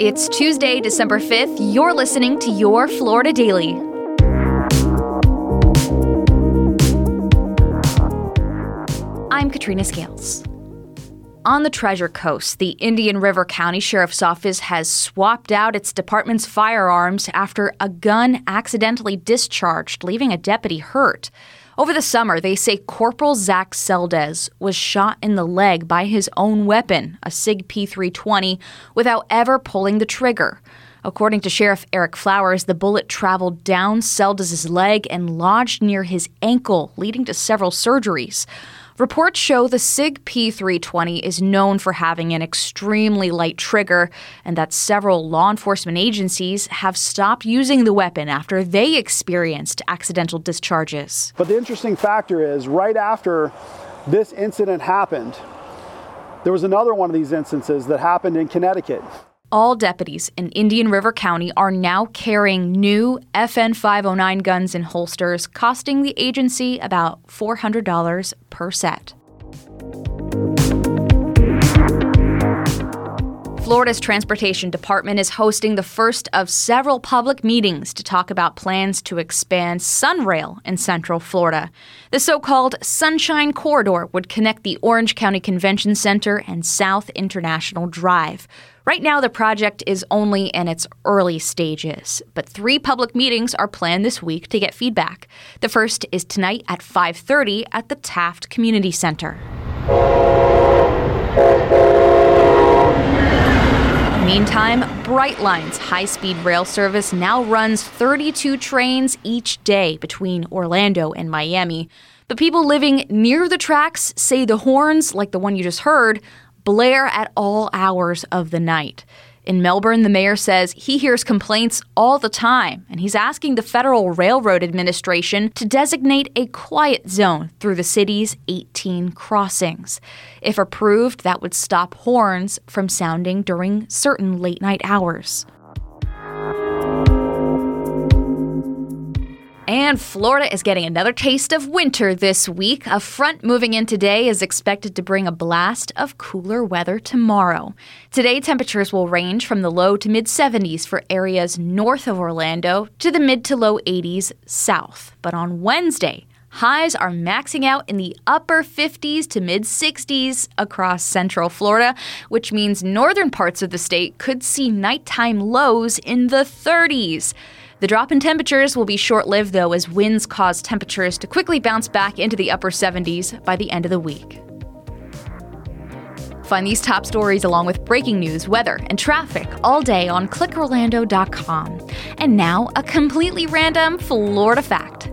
It's Tuesday, December 5th. You're listening to Your Florida Daily. I'm Katrina Scales. On the Treasure Coast, the Indian River County Sheriff's Office has swapped out its department's firearms after a gun accidentally discharged, leaving a deputy hurt. Over the summer, they say Corporal Zach Seldes was shot in the leg by his own weapon, a SIG P320, without ever pulling the trigger. According to Sheriff Eric Flowers, the bullet traveled down Seldes's leg and lodged near his ankle, leading to several surgeries. Reports show the SIG P320 is known for having an extremely light trigger, and that several law enforcement agencies have stopped using the weapon after they experienced accidental discharges. But the interesting factor is, right after this incident happened, there was another one of these instances that happened in Connecticut. All deputies in Indian River County are now carrying new FN 509 guns in holsters, costing the agency about $400 per set. Florida's Transportation Department is hosting the first of several public meetings to talk about plans to expand Sunrail in Central Florida. The so called Sunshine Corridor would connect the Orange County Convention Center and South International Drive. Right now, the project is only in its early stages, but three public meetings are planned this week to get feedback. The first is tonight at 5:30 at the Taft Community Center. Meantime, Brightline's high speed rail service now runs 32 trains each day between Orlando and Miami. But people living near the tracks say the horns, like the one you just heard, blare at all hours of the night. In Melbourne, the mayor says he hears complaints all the time, and he's asking the Federal Railroad Administration to designate a quiet zone through the city's 18 crossings. If approved, that would stop horns from sounding during certain late night hours. And Florida is getting another taste of winter this week. A front moving in today is expected to bring a blast of cooler weather tomorrow. Today, temperatures will range from the low to mid 70s for areas north of Orlando to the mid to low 80s south. But on Wednesday, Highs are maxing out in the upper 50s to mid 60s across central Florida, which means northern parts of the state could see nighttime lows in the 30s. The drop in temperatures will be short lived, though, as winds cause temperatures to quickly bounce back into the upper 70s by the end of the week. Find these top stories along with breaking news, weather, and traffic all day on clickorlando.com. And now, a completely random Florida fact.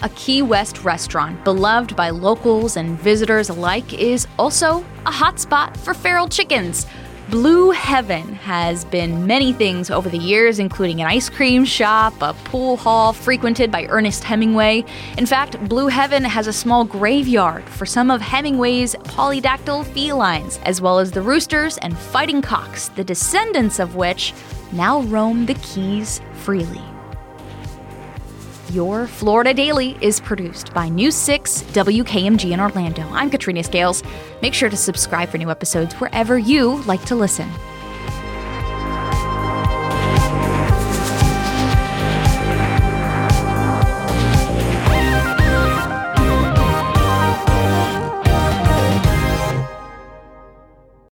A Key West restaurant, beloved by locals and visitors alike, is also a hotspot for feral chickens. Blue Heaven has been many things over the years, including an ice cream shop, a pool hall frequented by Ernest Hemingway. In fact, Blue Heaven has a small graveyard for some of Hemingway's polydactyl felines, as well as the roosters and fighting cocks, the descendants of which now roam the Keys freely. Your Florida Daily is produced by News 6 WKMG in Orlando. I'm Katrina Scales. Make sure to subscribe for new episodes wherever you like to listen.